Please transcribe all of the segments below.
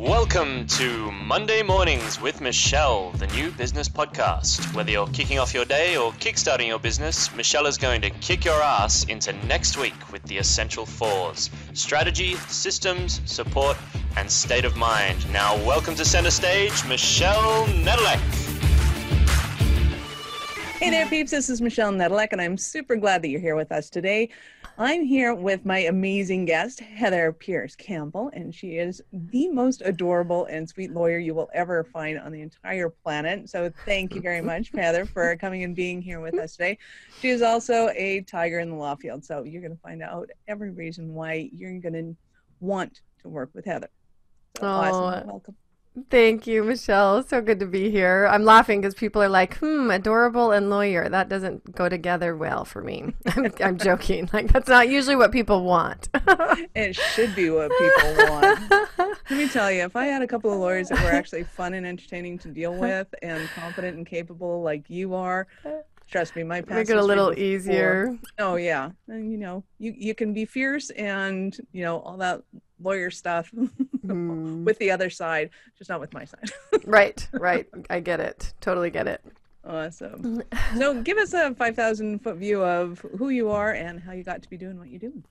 Welcome to Monday Mornings with Michelle, the new business podcast. Whether you're kicking off your day or kickstarting your business, Michelle is going to kick your ass into next week with the essential fours strategy, systems, support, and state of mind. Now, welcome to center stage, Michelle Nedelec. Hey there, peeps. This is Michelle Nedelec, and I'm super glad that you're here with us today. I'm here with my amazing guest, Heather Pearce Campbell, and she is the most adorable and sweet lawyer you will ever find on the entire planet. So, thank you very much, Heather, for coming and being here with us today. She is also a tiger in the law field, so you're going to find out every reason why you're going to want to work with Heather. So, oh, awesome. Welcome. Thank you, Michelle. So good to be here. I'm laughing because people are like, hmm, adorable and lawyer. That doesn't go together well for me. I'm, I'm joking. Like, that's not usually what people want. it should be what people want. Let me tell you, if I had a couple of lawyers that were actually fun and entertaining to deal with and confident and capable like you are, trust me, my past make it a little easier. Oh yeah, and you know, you you can be fierce and you know all that lawyer stuff mm. with the other side, just not with my side. right, right. I get it. Totally get it. Awesome. so give us a 5,000 foot view of who you are and how you got to be doing what you do.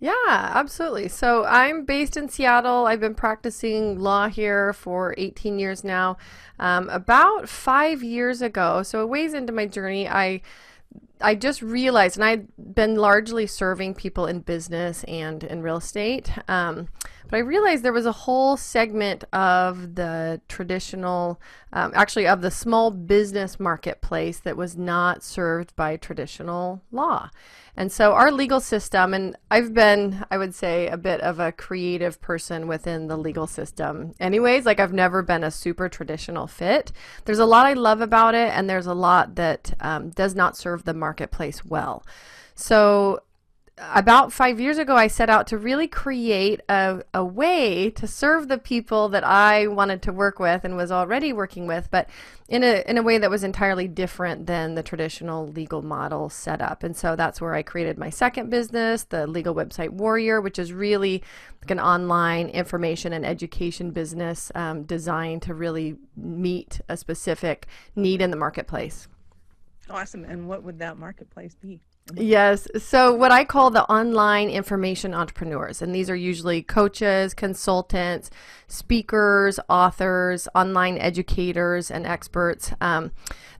Yeah, absolutely. So I'm based in Seattle. I've been practicing law here for 18 years now. Um, about five years ago, so a ways into my journey, I I just realized, and I'd been largely serving people in business and in real estate, um, but I realized there was a whole segment of the traditional, um, actually, of the small business marketplace that was not served by traditional law. And so our legal system, and I've been, I would say, a bit of a creative person within the legal system. Anyways, like I've never been a super traditional fit. There's a lot I love about it, and there's a lot that um, does not serve the marketplace well. So about five years ago, I set out to really create a, a way to serve the people that I wanted to work with and was already working with, but in a, in a way that was entirely different than the traditional legal model setup. And so that's where I created my second business, the Legal Website Warrior, which is really like an online information and education business um, designed to really meet a specific need in the marketplace. Awesome. And what would that marketplace be? Yes. So, what I call the online information entrepreneurs, and these are usually coaches, consultants, speakers, authors, online educators, and experts. Um,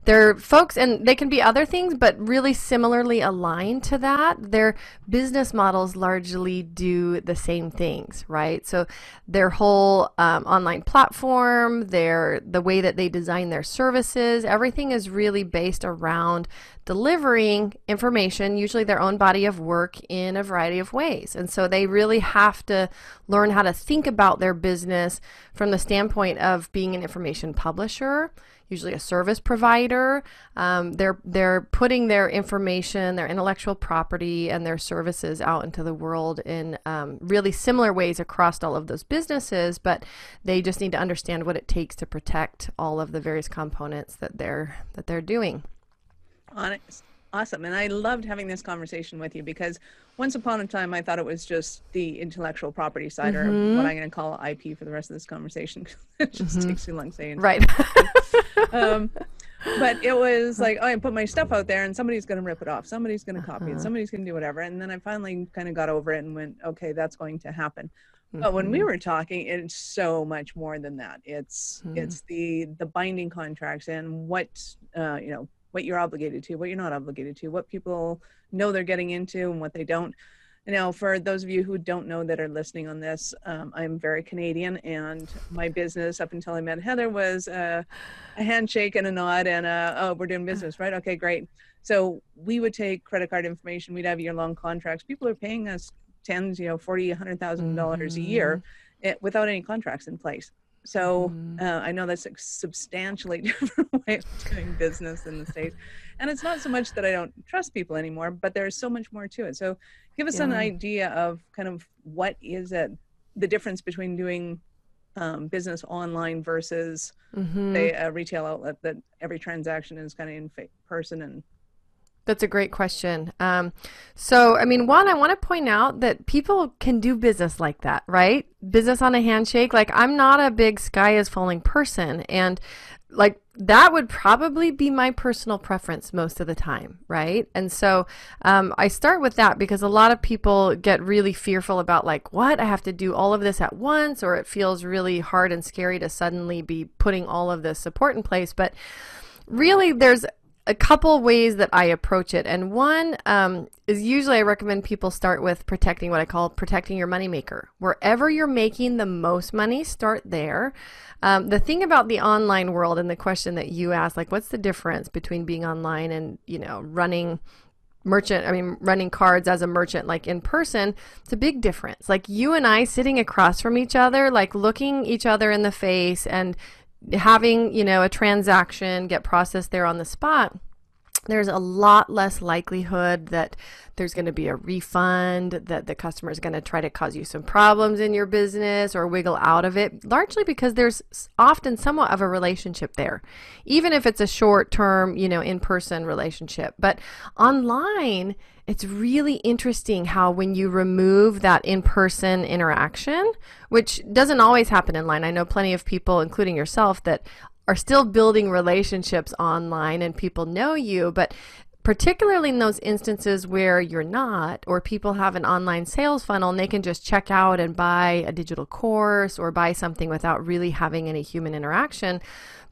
they're folks, and they can be other things, but really similarly aligned to that. Their business models largely do the same things, right? So their whole um, online platform, their the way that they design their services, everything is really based around delivering information, usually their own body of work, in a variety of ways. And so they really have to learn how to think about their business from the standpoint of being an information publisher usually a service provider. Um, they're they're putting their information, their intellectual property, and their services out into the world in um, really similar ways across all of those businesses. But they just need to understand what it takes to protect all of the various components that they're that they're doing. Honest awesome. And I loved having this conversation with you because once upon a time I thought it was just the intellectual property side mm-hmm. or what I'm going to call IP for the rest of this conversation. it just mm-hmm. takes too long saying right. um, but it was like, oh, I put my stuff out there and somebody's going to rip it off. Somebody's going to copy uh-huh. it. Somebody's going to do whatever. And then I finally kind of got over it and went, okay, that's going to happen. Mm-hmm. But when we mm-hmm. were talking, it's so much more than that. It's mm-hmm. it's the the binding contracts and what uh, you know what you're obligated to, what you're not obligated to, what people know they're getting into and what they don't. You know, for those of you who don't know that are listening on this, um, I'm very Canadian, and my business up until I met Heather was uh, a handshake and a nod, and a, oh, we're doing business, right? Okay, great. So we would take credit card information. We'd have year long contracts. People are paying us tens, you know, forty, a hundred thousand dollars a year mm-hmm. it, without any contracts in place. So mm-hmm. uh, I know that's a substantially different way of doing business in the States. And it's not so much that I don't trust people anymore, but there's so much more to it. So give us yeah. an idea of kind of what is it, the difference between doing um, business online versus mm-hmm. say a retail outlet that every transaction is kind of in person and That's a great question. Um, so, I mean, one, I want to point out that people can do business like that, right? Business on a handshake. Like, I'm not a big sky is falling person. And like that would probably be my personal preference most of the time, right? And so um, I start with that because a lot of people get really fearful about, like, what? I have to do all of this at once, or it feels really hard and scary to suddenly be putting all of this support in place. But really, there's a couple ways that I approach it. And one um, is usually I recommend people start with protecting what I call protecting your moneymaker. Wherever you're making the most money, start there. Um, the thing about the online world and the question that you asked, like, what's the difference between being online and, you know, running merchant, I mean, running cards as a merchant, like in person, it's a big difference. Like you and I sitting across from each other, like looking each other in the face and having, you know, a transaction get processed there on the spot there's a lot less likelihood that there's going to be a refund, that the customer is going to try to cause you some problems in your business or wiggle out of it, largely because there's often somewhat of a relationship there, even if it's a short term, you know, in person relationship. But online, it's really interesting how when you remove that in-person interaction, which doesn't always happen in line. I know plenty of people, including yourself, that are still building relationships online and people know you, but particularly in those instances where you're not, or people have an online sales funnel and they can just check out and buy a digital course or buy something without really having any human interaction,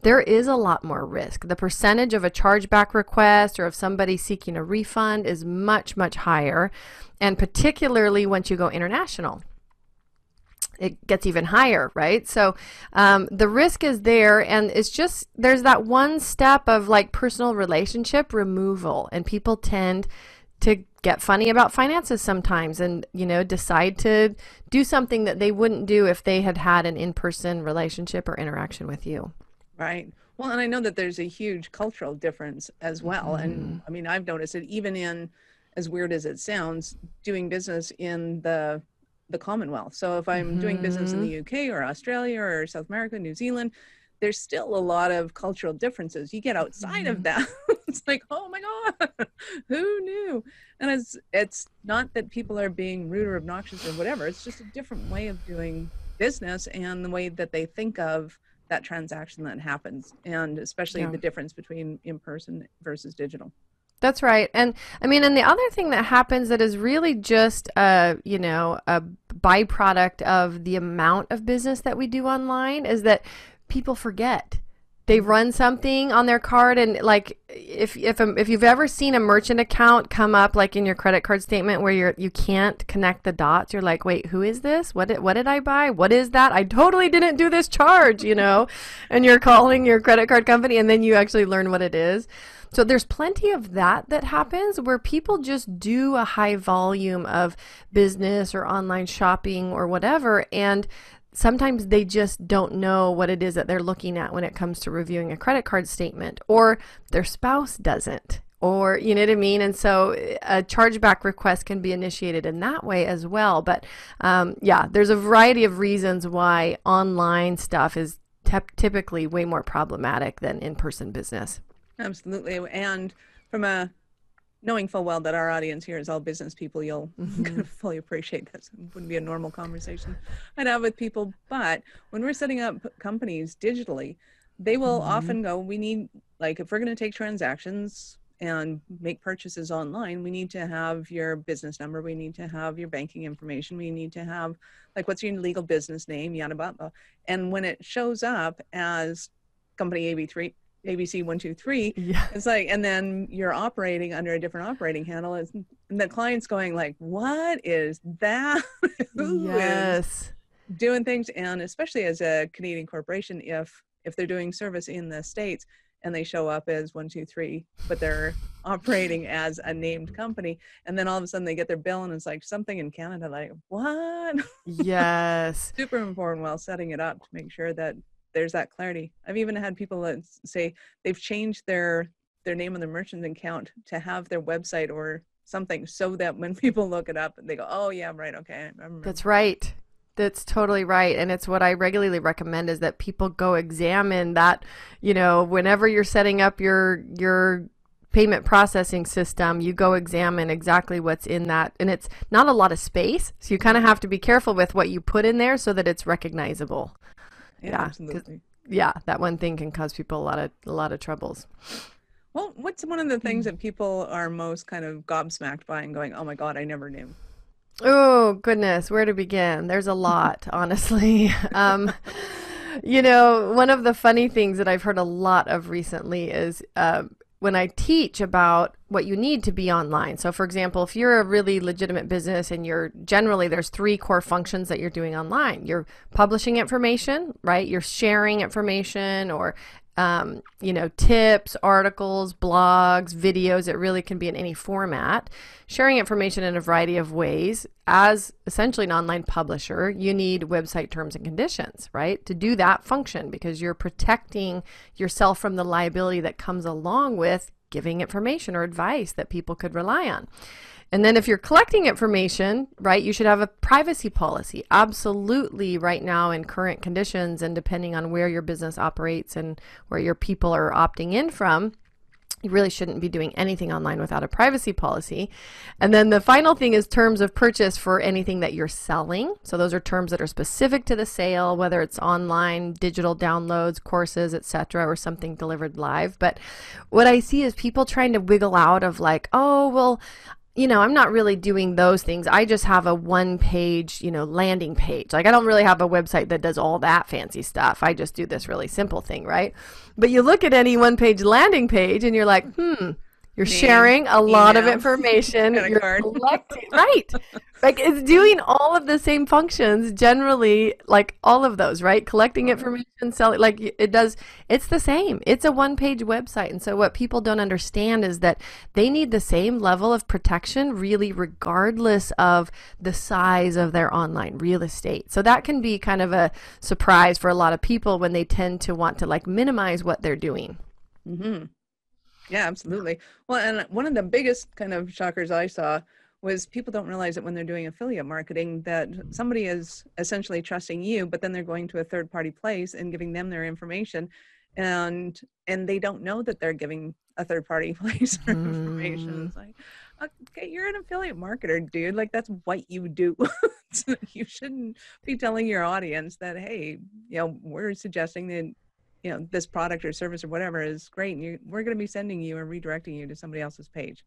there is a lot more risk. The percentage of a chargeback request or of somebody seeking a refund is much, much higher, and particularly once you go international it gets even higher, right? So um, the risk is there, and it's just there's that one step of like personal relationship removal, and people tend to get funny about finances sometimes and you know decide to do something that they wouldn't do if they had had an in-person relationship or interaction with you right well and i know that there's a huge cultural difference as well mm-hmm. and i mean i've noticed it even in as weird as it sounds doing business in the the Commonwealth. So if I'm mm-hmm. doing business in the mm-hmm. UK or Australia or South America, New Zealand, there's still a lot of cultural differences. You get outside mm-hmm. of that, it's like, oh my god, who knew? And it's it's not that people are being rude or obnoxious or whatever. It's just a different way of doing business and the way that they think of that transaction that happens, and especially yeah. the difference between in person versus digital. That's right. And I mean, and the other thing that happens that is really just a, you know, a byproduct of the amount of business that we do online is that people forget. They run something on their card and like if if um, if you've ever seen a merchant account come up like in your credit card statement where you're you can't connect the dots, you're like, "Wait, who is this? What did what did I buy? What is that? I totally didn't do this charge," you know? and you're calling your credit card company and then you actually learn what it is. So there's plenty of that that happens where people just do a high volume of business or online shopping or whatever and sometimes they just don't know what it is that they're looking at when it comes to reviewing a credit card statement or their spouse doesn't or you know what I mean? And so a chargeback request can be initiated in that way as well. But um, yeah, there's a variety of reasons why online stuff is te- typically way more problematic than in person business. Absolutely. And from a knowing full well that our audience here is all business people, you'll mm-hmm. kind of fully appreciate this. It wouldn't be a normal conversation I'd have with people. But when we're setting up companies digitally, they will mm-hmm. often go, we need, like, if we're going to take transactions and make purchases online, we need to have your business number, we need to have your banking information, we need to have, like, what's your legal business name, yada, blah, And when it shows up as company AB3, ABC one two three. Yeah. It's like, and then you're operating under a different operating handle, and the client's going like, "What is that? yes. doing things?" And especially as a Canadian corporation, if if they're doing service in the states and they show up as one two three, but they're operating as a named company, and then all of a sudden they get their bill and it's like something in Canada, like what? Yes. Super important while setting it up to make sure that there's that clarity. I've even had people that say they've changed their their name on their merchant account to have their website or something so that when people look it up they go, "Oh yeah, I'm right, okay." That's right. That's totally right. And it's what I regularly recommend is that people go examine that, you know, whenever you're setting up your your payment processing system, you go examine exactly what's in that. And it's not a lot of space. So you kind of have to be careful with what you put in there so that it's recognizable. Yeah, absolutely. Yeah, that one thing can cause people a lot of a lot of troubles. Well, what's one of the things that people are most kind of gobsmacked by and going, "Oh my God, I never knew." Oh goodness, where to begin? There's a lot, honestly. Um, you know, one of the funny things that I've heard a lot of recently is uh, when I teach about what you need to be online. So, for example, if you're a really legitimate business and you're generally there's three core functions that you're doing online. You're publishing information, right? You're sharing information or um, you know, tips, articles, blogs, videos. It really can be in any format. Sharing information in a variety of ways. As essentially an online publisher, you need website terms and conditions, right? To do that function because you're protecting yourself from the liability that comes along with giving information or advice that people could rely on. And then if you're collecting information, right, you should have a privacy policy. Absolutely, right now in current conditions and depending on where your business operates and where your people are opting in from, you really shouldn't be doing anything online without a privacy policy. And then the final thing is terms of purchase for anything that you're selling. So those are terms that are specific to the sale, whether it's online, digital downloads, courses, etc., or something delivered live. But what I see is people trying to wiggle out of like, oh, well, you know, I'm not really doing those things. I just have a one page, you know, landing page. Like, I don't really have a website that does all that fancy stuff. I just do this really simple thing, right? But you look at any one page landing page and you're like, hmm, you're Name, sharing a lot of information. You're card. collecting, right? Like, it's doing all of the same functions, generally, like all of those, right? Collecting information, selling, like it does, it's the same. It's a one page website. And so, what people don't understand is that they need the same level of protection, really, regardless of the size of their online real estate. So, that can be kind of a surprise for a lot of people when they tend to want to like minimize what they're doing. hmm Yeah, absolutely. Well, and one of the biggest kind of shockers I saw was people don't realize that when they're doing affiliate marketing that somebody is essentially trusting you, but then they're going to a third party place and giving them their information and and they don't know that they're giving a third party place their information. Mm. It's like, okay, you're an affiliate marketer, dude. Like that's what you do. You shouldn't be telling your audience that, hey, you know, we're suggesting that you know this product or service or whatever is great and you, we're going to be sending you or redirecting you to somebody else's page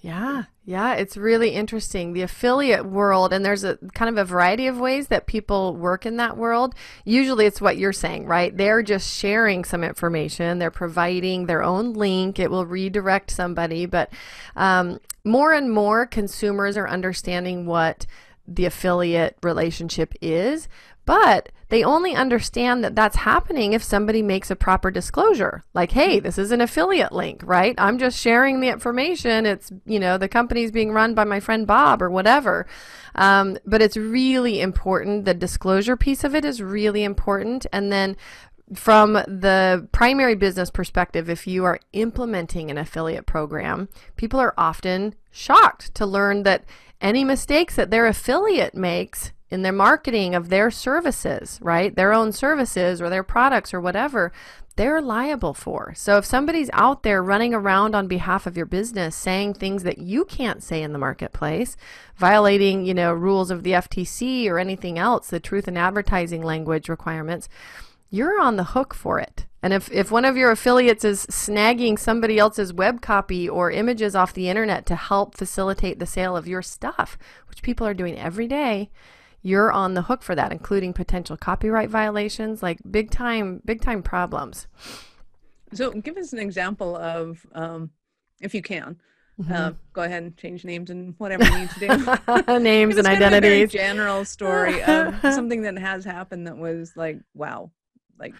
Yeah, yeah, it's really interesting. The affiliate world, and there's a kind of a variety of ways that people work in that world. Usually it's what you're saying, right? They're just sharing some information, they're providing their own link, it will redirect somebody. But um, more and more consumers are understanding what the affiliate relationship is. But they only understand that that's happening if somebody makes a proper disclosure. Like, hey, this is an affiliate link, right? I'm just sharing the information. It's, you know, the company's being run by my friend Bob or whatever. Um, but it's really important. The disclosure piece of it is really important. And then from the primary business perspective, if you are implementing an affiliate program, people are often shocked to learn that any mistakes that their affiliate makes in their marketing of their services, right? Their own services or their products or whatever, they're liable for. So if somebody's out there running around on behalf of your business saying things that you can't say in the marketplace, violating, you know, rules of the FTC or anything else, the truth in advertising language requirements, you're on the hook for it. And if, if one of your affiliates is snagging somebody else's web copy or images off the internet to help facilitate the sale of your stuff, which people are doing every day, you're on the hook for that, including potential copyright violations, like big time, big time problems. so give us an example of um, if you can uh, go ahead and change names and whatever you need to do Names and us kind of a very identities. general story of something that has happened that was like wow like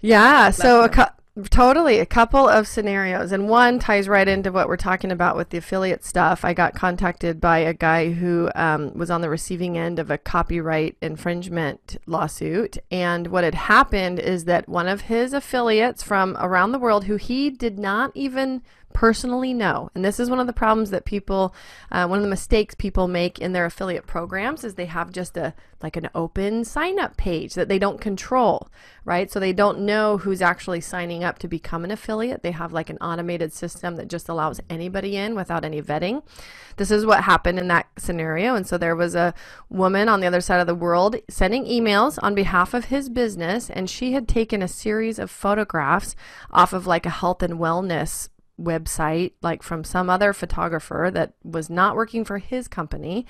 Yeah, so a cou- totally a couple of scenarios, and one ties right into what we're talking about with the affiliate stuff. I got contacted by a guy who um, was on the receiving end of a copyright infringement lawsuit, and what had happened is that one of his affiliates from around the world, who he did not even personally know, and this is one of the problems that people, uh, one of the mistakes people make in their affiliate programs is they have just a like an open sign up page that they don't control, right? So they don't know who's actually signing up to become an affiliate. They have like an automated system that just allows anybody in without any vetting. This is what happened in that scenario. And so there was a woman on the other side of the world sending emails on behalf of his business, and she had taken a series of photographs off of like a health and wellness website, like from some other photographer that was not working for his company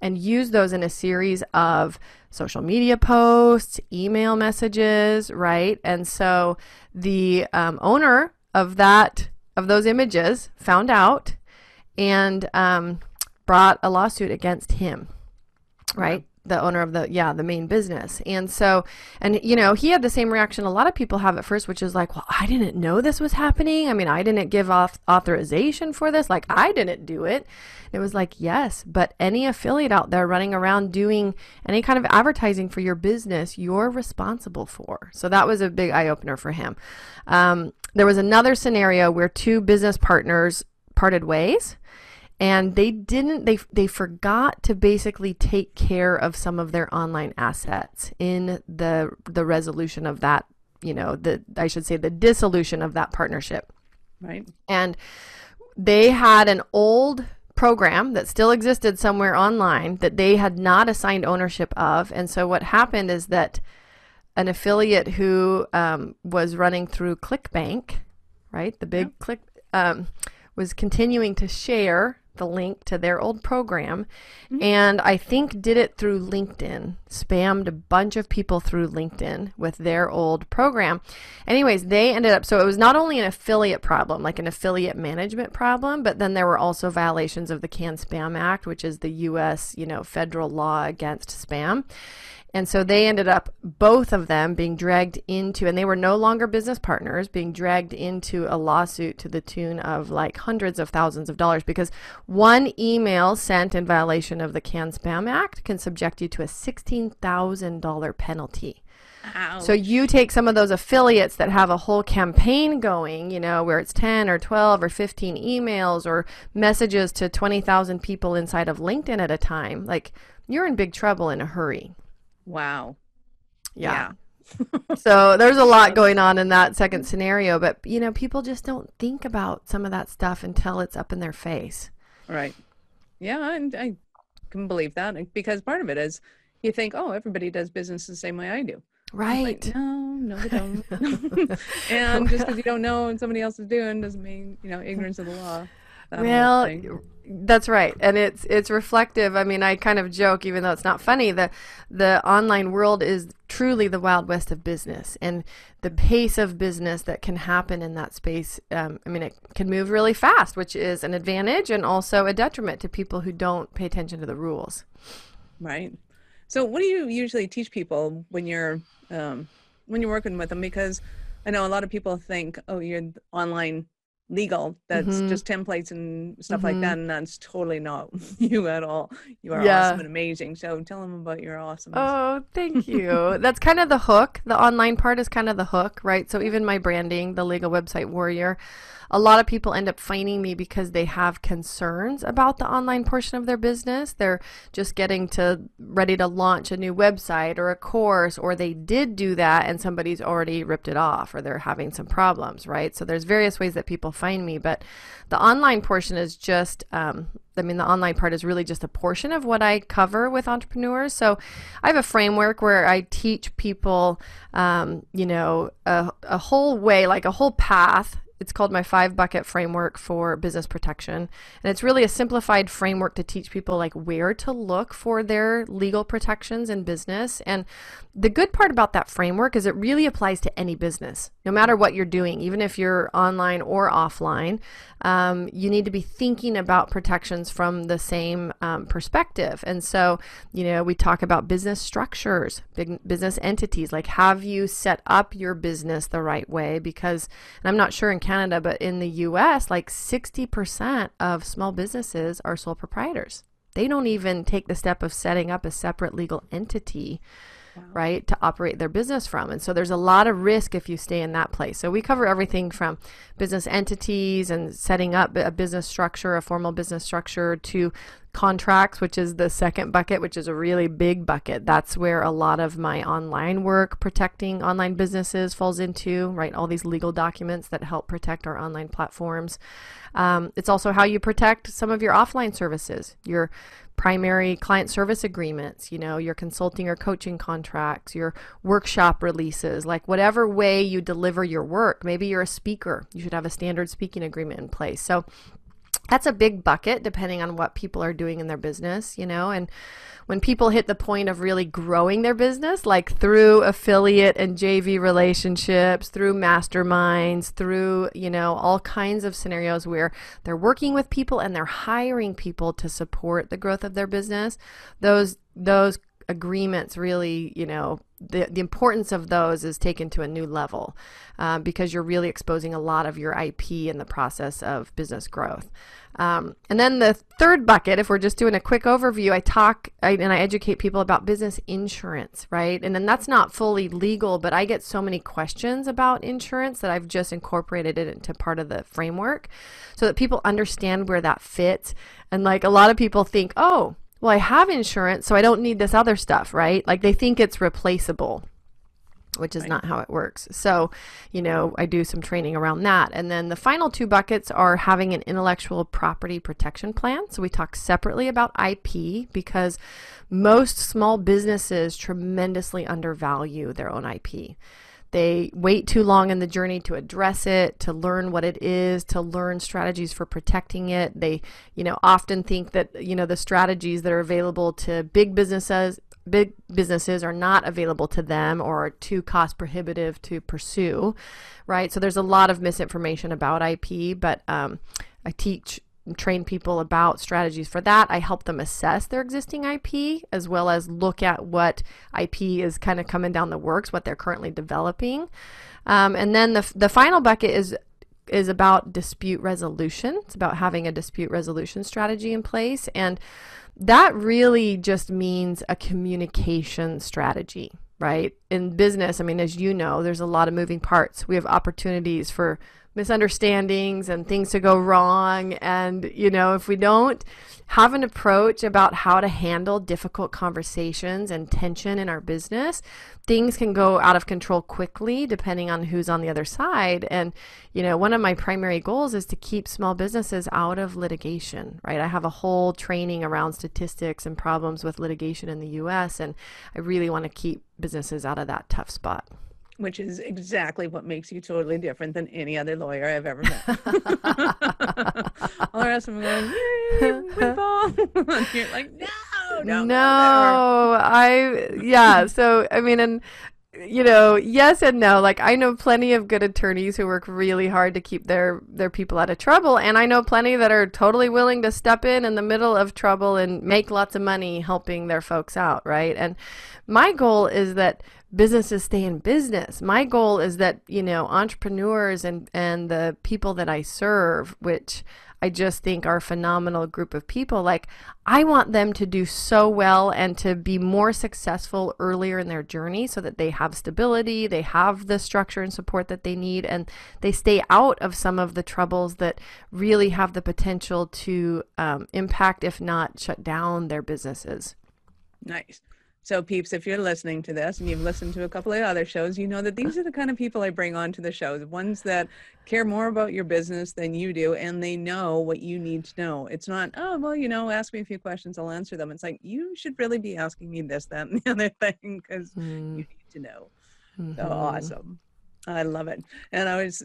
and use those in a series of social media posts, email messages, right? And so the um, owner of that of those images found out and um, brought a lawsuit against him, right? The owner of the yeah the main business. And so and you know he had the same reaction a lot of people have at first which is like well i didn't know this was happening. I mean i didn't give off authorization for this. Like i didn't do it. It was like yes but any affiliate out there running around doing any kind of advertising for your business you're responsible for. So that was a big eye-opener for him. Um, there was another scenario where two business partners parted ways and they didn't they they forgot to basically take care of some of their online assets in the the resolution of that you know the I should say the dissolution of that partnership. Right. And they had an old program that still existed somewhere online that they had not assigned ownership of. And so what happened is that an affiliate who um, was running through clickbank right the big yep. click um, was continuing to share the link to their old program mm-hmm. and I think did it through LinkedIn, spammed a bunch of people through LinkedIn with their old program. Anyways, they ended up so it was not only an affiliate problem, like an affiliate management problem, but then there were also violations of the CAN-SPAM Act, which is the US, you know, federal law against spam. And so they ended up, both of them, being dragged into, and they were no longer business partners, being dragged into a lawsuit to the tune of like hundreds of thousands of dollars because one email sent in violation of the CAN-SPAM Act can subject you to a $16,000 penalty. Ouch. So you take some of those affiliates that have a whole campaign going, you know, where it's 10 or 12 or 15 emails or messages to 20,000 people inside of LinkedIn at a time. Like you're in big trouble in a hurry. Wow. Yeah. yeah. so there's a lot going on in that second mm-hmm. scenario, but you know, people just don't think about some of that stuff until it's up in their face. Right. Yeah, and I can believe that because part of it is you think, oh, everybody does business the same way I do. Right. Like, no, no, they don't. and just because you don't know and somebody else is doing doesn't mean, you know, ignorance of the law. well, that's right, and it's it's reflective. I mean, I kind of joke, even though it's not funny. The the online world is truly the wild west of business, and the pace of business that can happen in that space. Um, I mean, it can move really fast, which is an advantage and also a detriment to people who don't pay attention to the rules. Right. So, what do you usually teach people when you're um, when you're working with them? Because I know a lot of people think, oh, you're online legal that's mm-hmm. just templates and stuff mm-hmm. like that and that's totally not you at all you are yeah. awesome and amazing so tell them about your awesome oh thank you that's kind of the hook the online part is kind of the hook right so even my branding the legal website warrior a lot of people end up finding me because they have concerns about the online portion of their business. They're just getting to ready to launch a new website or a course, or they did do that and somebody's already ripped it off, or they're having some problems, right? So there's various ways that people find me, but the online portion is just, um, I mean, the online part is really just a portion of what I cover with entrepreneurs. So I have a framework where I teach people, um, you know, a, a whole way, like a whole path it's called my five bucket framework for business protection. And it's really a simplified framework to teach people like where to look for their legal protections in business. And the good part about that framework is it really applies to any business, no matter what you're doing, even if you're online or offline. Um, you need to be thinking about protections from the same um, perspective. And so, you know, we talk about business structures, big business entities. Like, have you set up your business the right way? Because, I'm not sure in Canada, but in the US, like 60% of small businesses are sole proprietors. They don't even take the step of setting up a separate legal entity wow. right, to operate their business from. And so there's a lot of risk if you stay in that place. So we cover everything from business entities and setting up a business structure, a formal business structure, to contracts, which is the second bucket, which is a really big bucket. That's where a lot of my online work protecting online businesses falls into, right? All these legal documents that help protect our online platforms. Um, it's also how you protect some of your offline services, your primary client service agreements, you know, your consulting or coaching contracts, your workshop releases, like whatever way you deliver your work. Maybe you're a speaker, you should have a standard speaking agreement in place. So that's a big bucket depending on what people are doing in their business, you know, and when people hit the point of really growing their business, like through affiliate and JV relationships, through masterminds, through, you know, all kinds of scenarios where they're working with people and they're hiring people to support the growth of their business, those those agreements really, you know, the, the importance of those is taken to a new level uh, because you're really exposing a lot of your IP in the process of business growth. Um, and then the third bucket, if we're just doing a quick overview, I talk I, and I educate people about business insurance, right? And then that's not fully legal, but I get so many questions about insurance that I've just incorporated it into part of the framework so that people understand where that fits. And like a lot of people think, oh, well, I have insurance, so I don't need this other stuff, right? Like they think it's replaceable which is right. not how it works. So, you know, I do some training around that. And then the final two buckets are having an intellectual property protection plan. So we talk separately about IP because most small businesses tremendously undervalue their own IP. They wait too long in the journey to address it, to learn what it is, to learn strategies for protecting it. They, you know, often think that, you know, the strategies that are available to big businesses big businesses are not available to them or are too cost prohibitive to pursue, right? So there's a lot of misinformation about IP, but um, I teach train people about strategies for that. I help them assess their existing IP as well as look at what IP is kind of coming down the works, what they're currently developing. Um, and then the, the final bucket is is about dispute resolution. It's about having a dispute resolution strategy in place. And that really just means a communication strategy, right? In business, I mean, as you know, there's a lot of moving parts. We have opportunities for misunderstandings and things to go wrong. And, you know, if we don't have an approach about how to handle difficult conversations and tension in our business, things can go out of control quickly depending on who's on the other side. And, you know, one of my primary goals is to keep small businesses out of litigation, right? I have a whole training around statistics and problems with litigation in the US, and I really want to keep businesses out of that tough spot which is exactly what makes you totally different than any other lawyer I've ever met. All the rest of them going, yay, and you're like, no, no, no. I, yeah. So, I mean, and, you know, yes and no. Like I know plenty of good attorneys who work really hard to keep their their people out of trouble, and I know plenty that are totally willing to step in in the middle of trouble and make lots of money helping their folks out, right? And my goal is that businesses stay in business. My goal is that, you know, entrepreneurs and, and the people that I serve, which I just think are a phenomenal group of people, like I want them to do so well and to be more successful earlier in their journey so that they have stability, they have the structure and support that they need, and they stay out of some of the troubles that really have the potential to um, impact, if not shut down, their businesses. Nice. So, peeps, if you're listening to this and you've listened to a couple of other shows, you know that these are the kind of people I bring on to the show the ones that care more about your business than you do and they know what you need to know. It's not, oh, well, you know, ask me a few questions, I'll answer them. It's like, you should really be asking me this, that, and the other thing because mm. you need to know. Mm-hmm. So awesome. I love it. And I was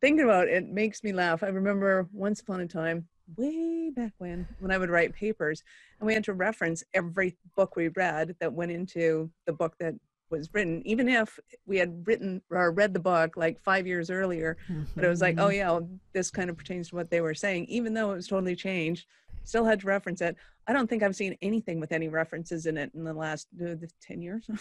thinking about it, it makes me laugh. I remember once upon a time, way back when when I would write papers and we had to reference every book we read that went into the book that was written even if we had written or read the book like five years earlier mm-hmm. but it was like oh mm-hmm. yeah well, this kind of pertains to what they were saying even though it was totally changed still had to reference it i don't think i've seen anything with any references in it in the last uh, 10 years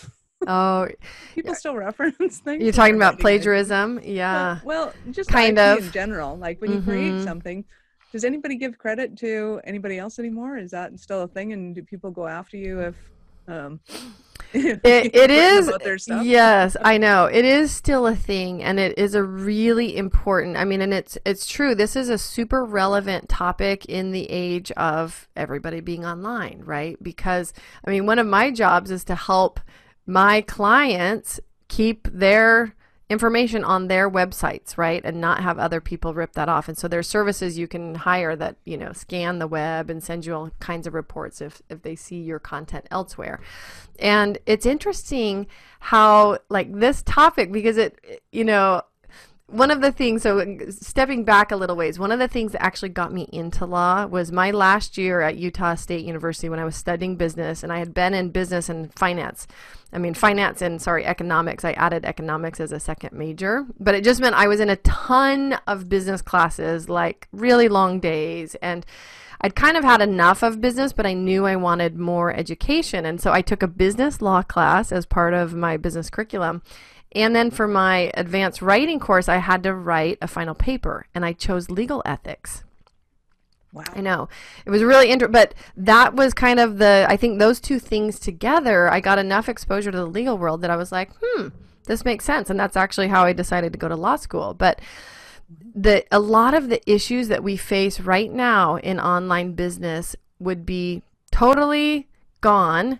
Oh, people yeah. still reference things. You're talking about plagiarism, yeah. Well, well just kind of in general. Like when you mm-hmm. create something, does anybody give credit to anybody else anymore? Is that still a thing? And do people go after you if? Um... it, it is about their stuff. yes i know it is still a thing and it is a really important i mean and it's it's true this is a super relevant topic in the age of everybody being online right because i mean one of my jobs is to help my clients keep their information on their websites, right? And not have other people rip that off. And so there's services you can hire that, you know, scan the web and send you all kinds of reports if, if they see your content elsewhere. And it's interesting how like this topic, because it, you know, one of the things so stepping back a little ways one of the things that actually got me into law was my last year at utah state university when i was studying business and i had been in business and finance i mean finance and sorry economics i added economics as a second major but it just meant i was in a ton of business classes like really long days and I'd kind of had enough of business, but I knew I wanted more education. And so I took a business law class as part of my business curriculum. And then for my advanced writing course, I had to write a final paper, and I chose legal ethics. Wow. I know. It was really interesting, but that was kind of the, I think those two things together, I got enough exposure to the legal world that I was like, hmm, this makes sense. And that's actually how I decided to go to law school. But the, a lot of the issues that we face right now in online business would be totally gone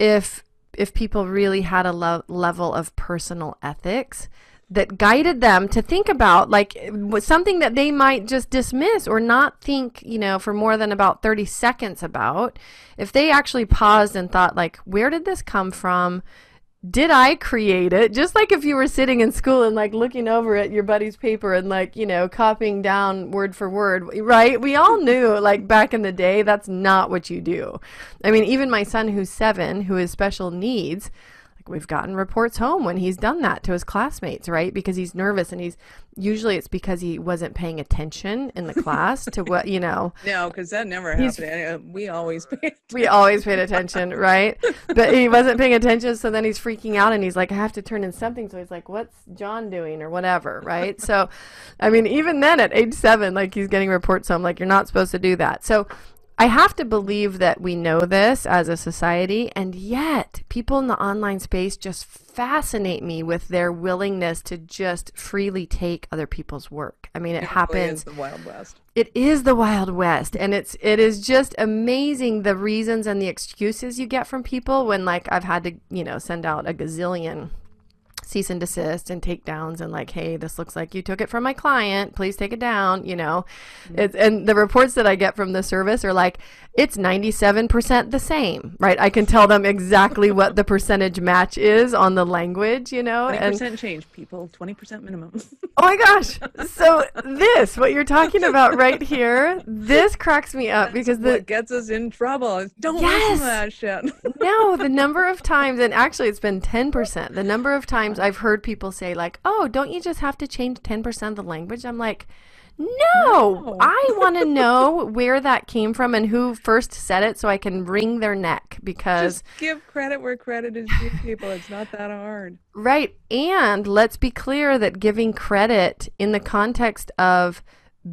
if if people really had a lo- level of personal ethics that guided them to think about like something that they might just dismiss or not think you know for more than about 30 seconds about. If they actually paused and thought like where did this come from did I create it? Just like if you were sitting in school and like looking over at your buddy's paper and like, you know, copying down word for word, right? We all knew like back in the day, that's not what you do. I mean, even my son who's seven, who has special needs, we've gotten reports home when he's done that to his classmates, right? Because he's nervous and he's usually it's because he wasn't paying attention in the class to what, you know. No, because that never happened. Uh, we always paid. We always paid attention, right? But he wasn't paying attention, so then he's freaking out and he's like, I have to turn in something. So he's like, What's John doing or whatever, right? so, I mean, even then at age seven, like he's getting reports home, like you're not supposed to do that. So I have to believe that we know this as a society, and yet people in the online space just fascinate me with their willingness to just freely take other people's work. I mean, it, It really happens. is the Wild West. It is the Wild West, and it's it is just amazing the reasons and the excuses you get from people when like I've had to you know send out a gazillion cease and desist and takedowns and like hey this looks like you took it from my client please take it down you know it's and the reports that i get from the service are like it's 97% the same right i can tell them exactly what the percentage match is on the language you know Twenty and percent change, people. Twenty percent minimum. oh my gosh so this what you're talking about right here this cracks me up because the what gets us in trouble. Don't Yes. listen to that shit. no, the number of times, and actually it's been 10%. The number of times I've heard people say, like, oh, don't you just have to change 10% of the language? I'm like, no, No. I want to know where that came from and who first said it so I can wring their neck because, Just give credit where credit is due, people. It's not that hard. right. And let's be clear that giving credit in the context of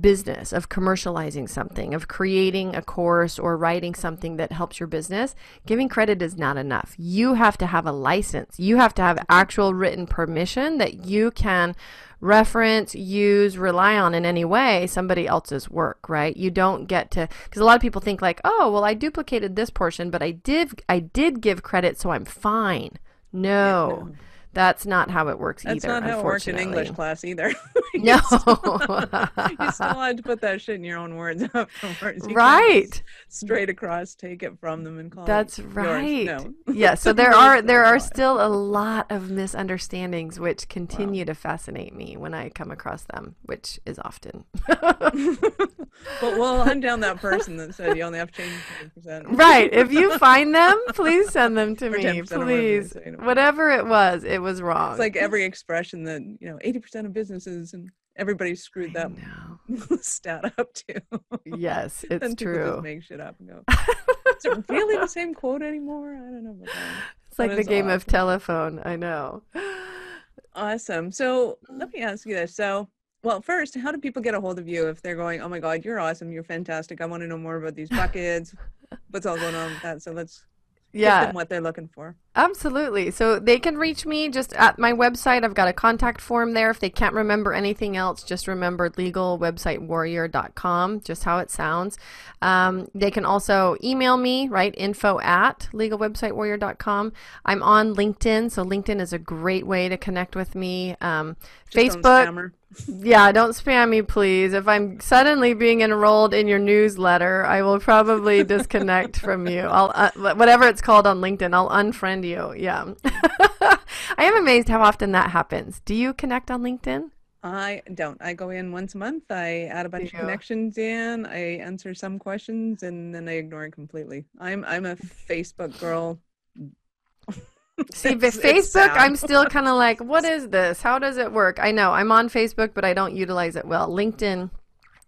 business, of commercializing something, of creating a course or writing something that helps your business, giving credit is not enough. You have to have a license. You have to have actual written permission that you can reference, use, rely on in any way somebody else's work, right? You don't get to because a lot of people think like, "Oh, well I duplicated this portion, but I did I did give credit, so I'm fine." No. That's not how it works That's either. That's not how it worked in English class either. No. still- you still had to put that shit in your own words afterwards. You right. Straight across, take it from them and call That's right. No. Yeah, so there are there are still a lot of misunderstandings which continue to fascinate me when I come across them, which is often. But we'll hunt down that person that said you only have to change 10%. right. If you find them, please send them to Or me, 10% of whatever they please. Whatever it was, it was wrong. It's like every expression that, you know, 80% of businesses and everybody screwed that stat up too. Yes, it's and people true. just make shit up and go, is it really the same quote anymore? I don't know. It's like That the game of telephone. I know. Awesome. So let me ask you this. So, well, first, how do people get a hold of you if they're going, oh my God, you're awesome. You're fantastic. I want to know more about these buckets. What's all going on with that? So let's yeah. them what they're looking for. Absolutely. So they can reach me just at my website. I've got a contact form there. If they can't remember anything else, just remember legalwebsitewarrior.com, just how it sounds. Um, they can also email me, right? Info at legalwebsitewarrior.com. I'm on LinkedIn. So LinkedIn is a great way to connect with me. Um, Facebook. Yeah, don't spam me, please. If I'm suddenly being enrolled in your newsletter, I will probably disconnect from you. I'll uh, whatever it's called on LinkedIn, I'll unfriend you. Yeah. I am amazed how often that happens. Do you connect on LinkedIn? I don't. I go in once a month. I add a bunch of connections in. I answer some questions, and then I ignore it completely. I'm I'm a Facebook girl. See, but Facebook. I'm still kind of like, what is this? How does it work? I know I'm on Facebook, but I don't utilize it well. LinkedIn,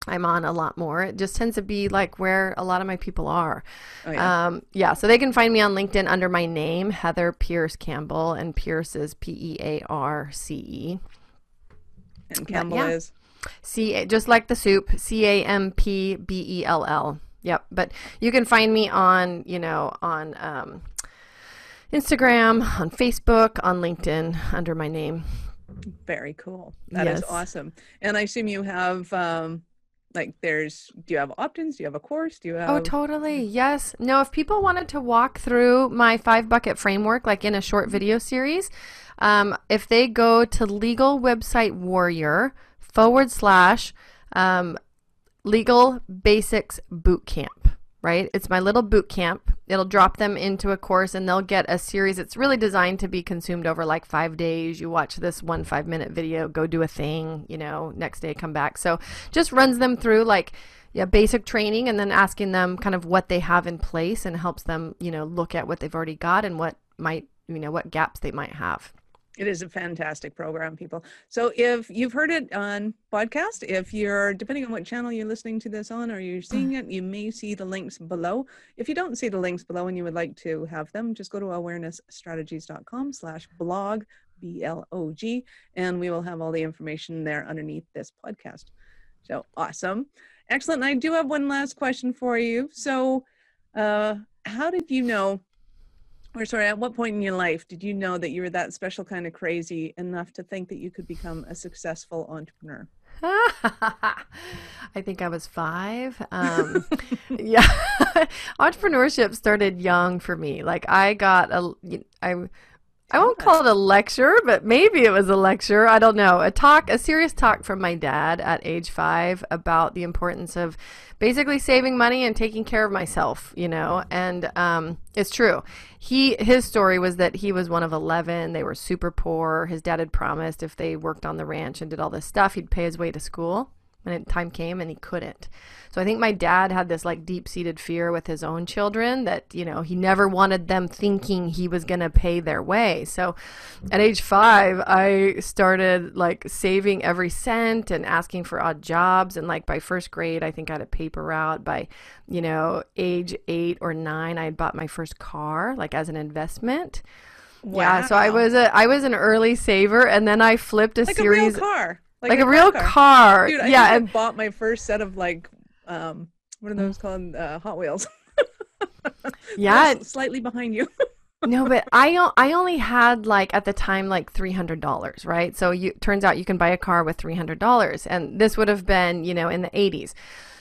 I'm on a lot more. It just tends to be like where a lot of my people are. Oh, yeah. Um, yeah, so they can find me on LinkedIn under my name, Heather Pearce Campbell, and Pearce is P E A R C E. and Campbell yeah. is. C just like the soup, C A M P B E L L. Yep. But you can find me on, you know, on um, Instagram, on Facebook, on LinkedIn under my name. Very cool. That is Yes. awesome. And I assume you have um like there's do you have opt-ins? Do you have a course? Do you have Oh, totally. Yes. No, if people wanted to walk through my five bucket framework, like in a short video series, um, if they go to legal website warrior forward slash um, legal basics boot camp, right? It's my little boot camp. It'll drop them into a course and they'll get a series. It's really designed to be consumed over like five days. You watch this one five minute video, go do a thing, you know, next day come back. So just runs them through like, yeah, basic training and then asking them kind of what they have in place and helps them, you know, look at what they've already got and what might, you know, what gaps they might have. It is a fantastic program, people. So if you've heard it on podcast, if you're depending on what channel you're listening to this on or you're seeing it, you may see the links below. If you don't see the links below and you would like to have them, just go to awarenessstrategies.com slash blog, B-L-O-G, and we will have all the information there underneath this podcast. So awesome. Excellent. And I do have one last question for you. So uh, how did you know or sorry, at what point in your life did you know that you were that special kind of crazy enough to think that you could become a successful entrepreneur? I think I was five. Um, yeah, entrepreneurship started young for me. Like I got a, I, I won't call it a lecture, but maybe it was a lecture. I don't know. A talk, a serious talk from my dad at age five about the importance of basically saving money and taking care of myself. You know, and um, it's true. He his story was that he was one of eleven. They were super poor. His dad had promised if they worked on the ranch and did all this stuff, he'd pay his way to school when it, time came and he couldn't. So I think my dad had this like deep seated fear with his own children that, you know, he never wanted them thinking he was going to pay their way. So at age five, I started like saving every cent and asking for odd jobs. And like by first grade, I think I had a paper route. By, you know, age eight or nine, I had bought my first car like as an investment. Yeah, so I was a I was an early saver, and then I flipped a like series a real car, like, a, real car. Dude, I yeah, and I bought my first set of like, um, what are those called? Uh, Hot Wheels. yeah. Slightly behind you. no, but I I only had like at the time like three hundred dollars, right? So you turns out you can buy a car with three hundred dollars, and this would have been you know in the eighties.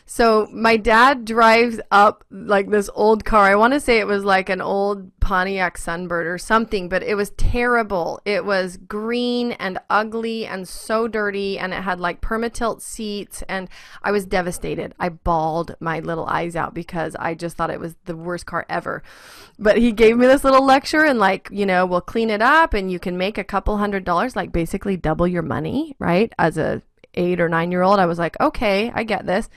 So my dad drives up like this old car. I want to say it was like an old Pontiac Sunbird or something, but it was terrible. It was green and ugly and so dirty, and it had like permatilt seats, and I was devastated. I bawled my little eyes out because I just thought it was the worst car ever. But he gave me this little lecture, and like you know, we'll clean it up, and you can make a couple hundred dollars, like basically double your money, right? As a eight or nine year old, I was like, okay, I get this.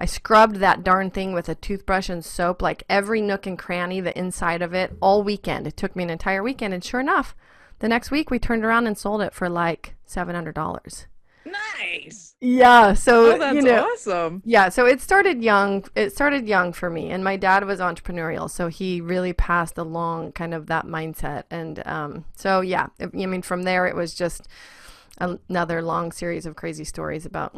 I scrubbed that darn thing with a toothbrush and soap, like every nook and cranny, the inside of it, all weekend. It took me an entire weekend, and sure enough, the next week we turned around and sold it for like seven hundred dollars. nice. Yeah, so Oh, that's you know, awesome. yeah, so it started young. It started young for me, and my dad was entrepreneurial, so he really passed along kind of that mindset. And um, so, yeah, I I mean, from there it was just another long series of crazy stories about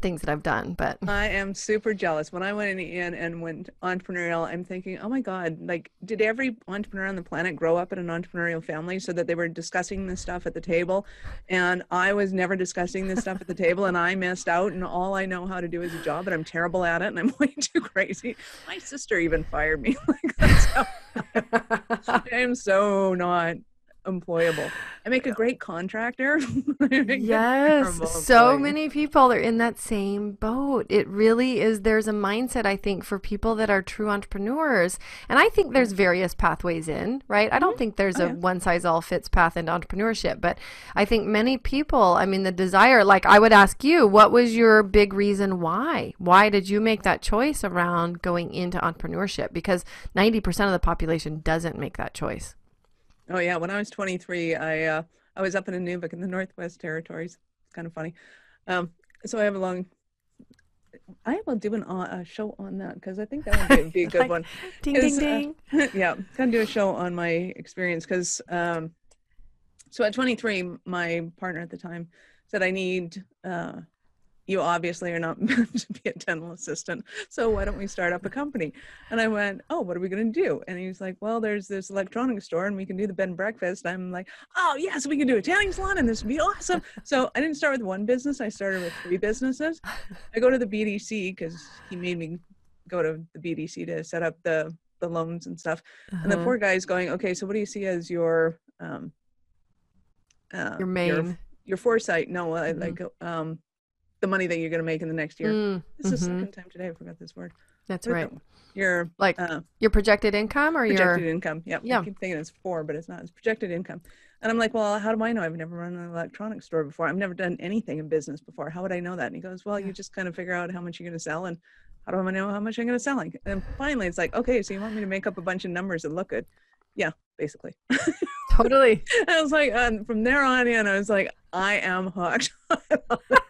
things that I've done. But I am super jealous. When I went in and went entrepreneurial, I'm thinking, oh my God, like, did every entrepreneur on the planet grow up in an entrepreneurial family so that they were discussing this stuff at the table? And I was never discussing this stuff at the table and I missed out. And all I know how to do is a job, and I'm terrible at it and I'm way too crazy. My sister even fired me. like, that's how I am so not employable. I make a great contractor. yes. So many people are in that same boat. It really is. There's a mindset, I think, for people that are true entrepreneurs. And I think there's various pathways in, right? I don't mm-hmm. think there's oh, a yeah. one size all fits path into entrepreneurship. But I think many people, I mean, the desire, like I would ask you, what was your big reason why? Why did you make that choice around going into entrepreneurship? Because 90% of the population doesn't make that choice. Oh yeah, when I was 23, I uh, I was up in Inuvik in the Northwest Territories. It's kind of funny. Um, so I have a long. I will do an, uh, a show on that because I think that would be, be a good like, one. Ding ding ding. Uh, yeah, gonna do a show on my experience because um, so at 23, my partner at the time said I need uh, you obviously are not meant to be a dental assistant. So why don't we start up a company? And I went, oh, what are we going to do? And he's like, well, there's this electronics store and we can do the bed and breakfast. I'm like, oh, yes, we can do a tanning salon and this would be awesome. So I didn't start with one business. I started with three businesses. I go to the BDC because he made me go to the BDC to set up the, the loans and stuff. Uh-huh. And the uh-huh. poor guy's going, okay, so what do you see as your, um, uh, your main, your, your foresight? No, mm-hmm. like, um, the money that you're going to make in the next year. Mm, this is mm-hmm. the second time today I forgot this word. That's right. Your like uh, your projected income or your projected your income. Yep. Yeah. I keep thinking it's four, but it's not. It's projected income. And I'm like, well, how do I know? I've never run an electronics store before. I've never done anything in business before. How would I know that? And he goes, well, yeah. you just kind of figure out how much you're going to sell and how do I know how much I'm going to sell? And finally, it's like, okay, so you want me to make up a bunch of numbers that look good? Yeah, basically. Totally. I was like, um, from there on in, I was like, I am hooked.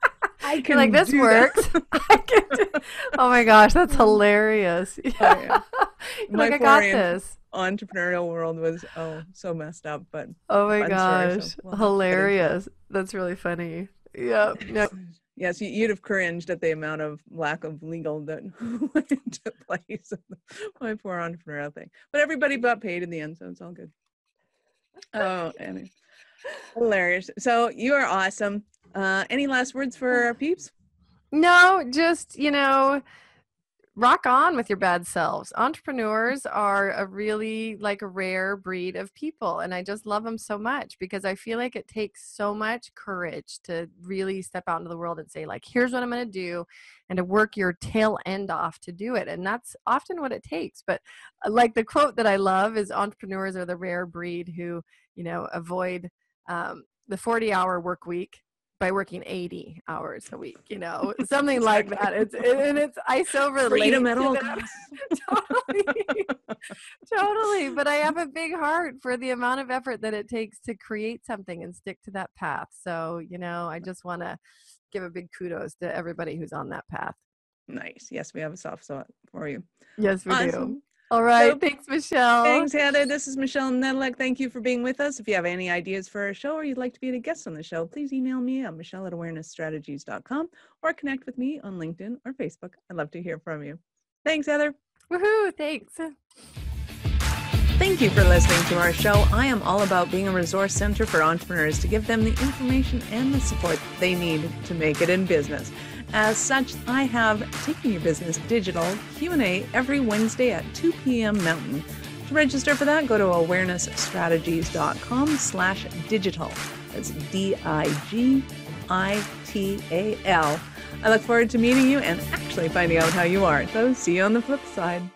I can like this works. I can Oh my gosh, that's mm-hmm. hilarious. Yeah. Oh, yeah. Like, I got this. Entrepreneurial world was oh so messed up, but oh my gosh, story, so hilarious. That's really funny. Yeah. No. Yes, you'd have cringed at the amount of lack of legal that went into place. My poor entrepreneurial thing, but everybody got paid in the end, so it's all good. Oh, anyway. hilarious. So you are awesome. Uh, any last words for our peeps? No, just, you know, rock on with your bad selves. Entrepreneurs are a really like a rare breed of people and I just love them so much because I feel like it takes so much courage to really step out into the world and say like here's what I'm going to do and to work your tail end off to do it and that's often what it takes. But uh, like the quote that I love is entrepreneurs are the rare breed who, you know, avoid um, the 40 hour work week by working 80 hours a week, you know, something like that. It's and it's I so relate freedom at all costs. totally, totally. But I have a big heart for the amount of effort that it takes to create something and stick to that path. So you know, I just want to give a big kudos to everybody who's on that path. Nice. Yes, we have a soft spot for you. Yes, we awesome. do. All right. So, thanks, Michelle. Thanks, Heather. This is Michelle Nedelec. Thank you for being with us. If you have any ideas for our show or you'd like to be a guest on the show, please email me at michelle at awarenessstrategies.com or connect with me on LinkedIn or Facebook. I'd love to hear from you. Thanks, Heather. Woohoo. Thanks. Thank you for listening to our show. I am all about being a resource center for entrepreneurs to give them the information and the support they need to make it in business. As such, I have Taking Your Business Digital Q&A every Wednesday at 2 p.m. Mountain. To register for that, go to awarenessstrategies.com slash digital. That's D-I-G-I-T-A-L. I look forward to meeting you and actually finding out how you are. So see you on the flip side.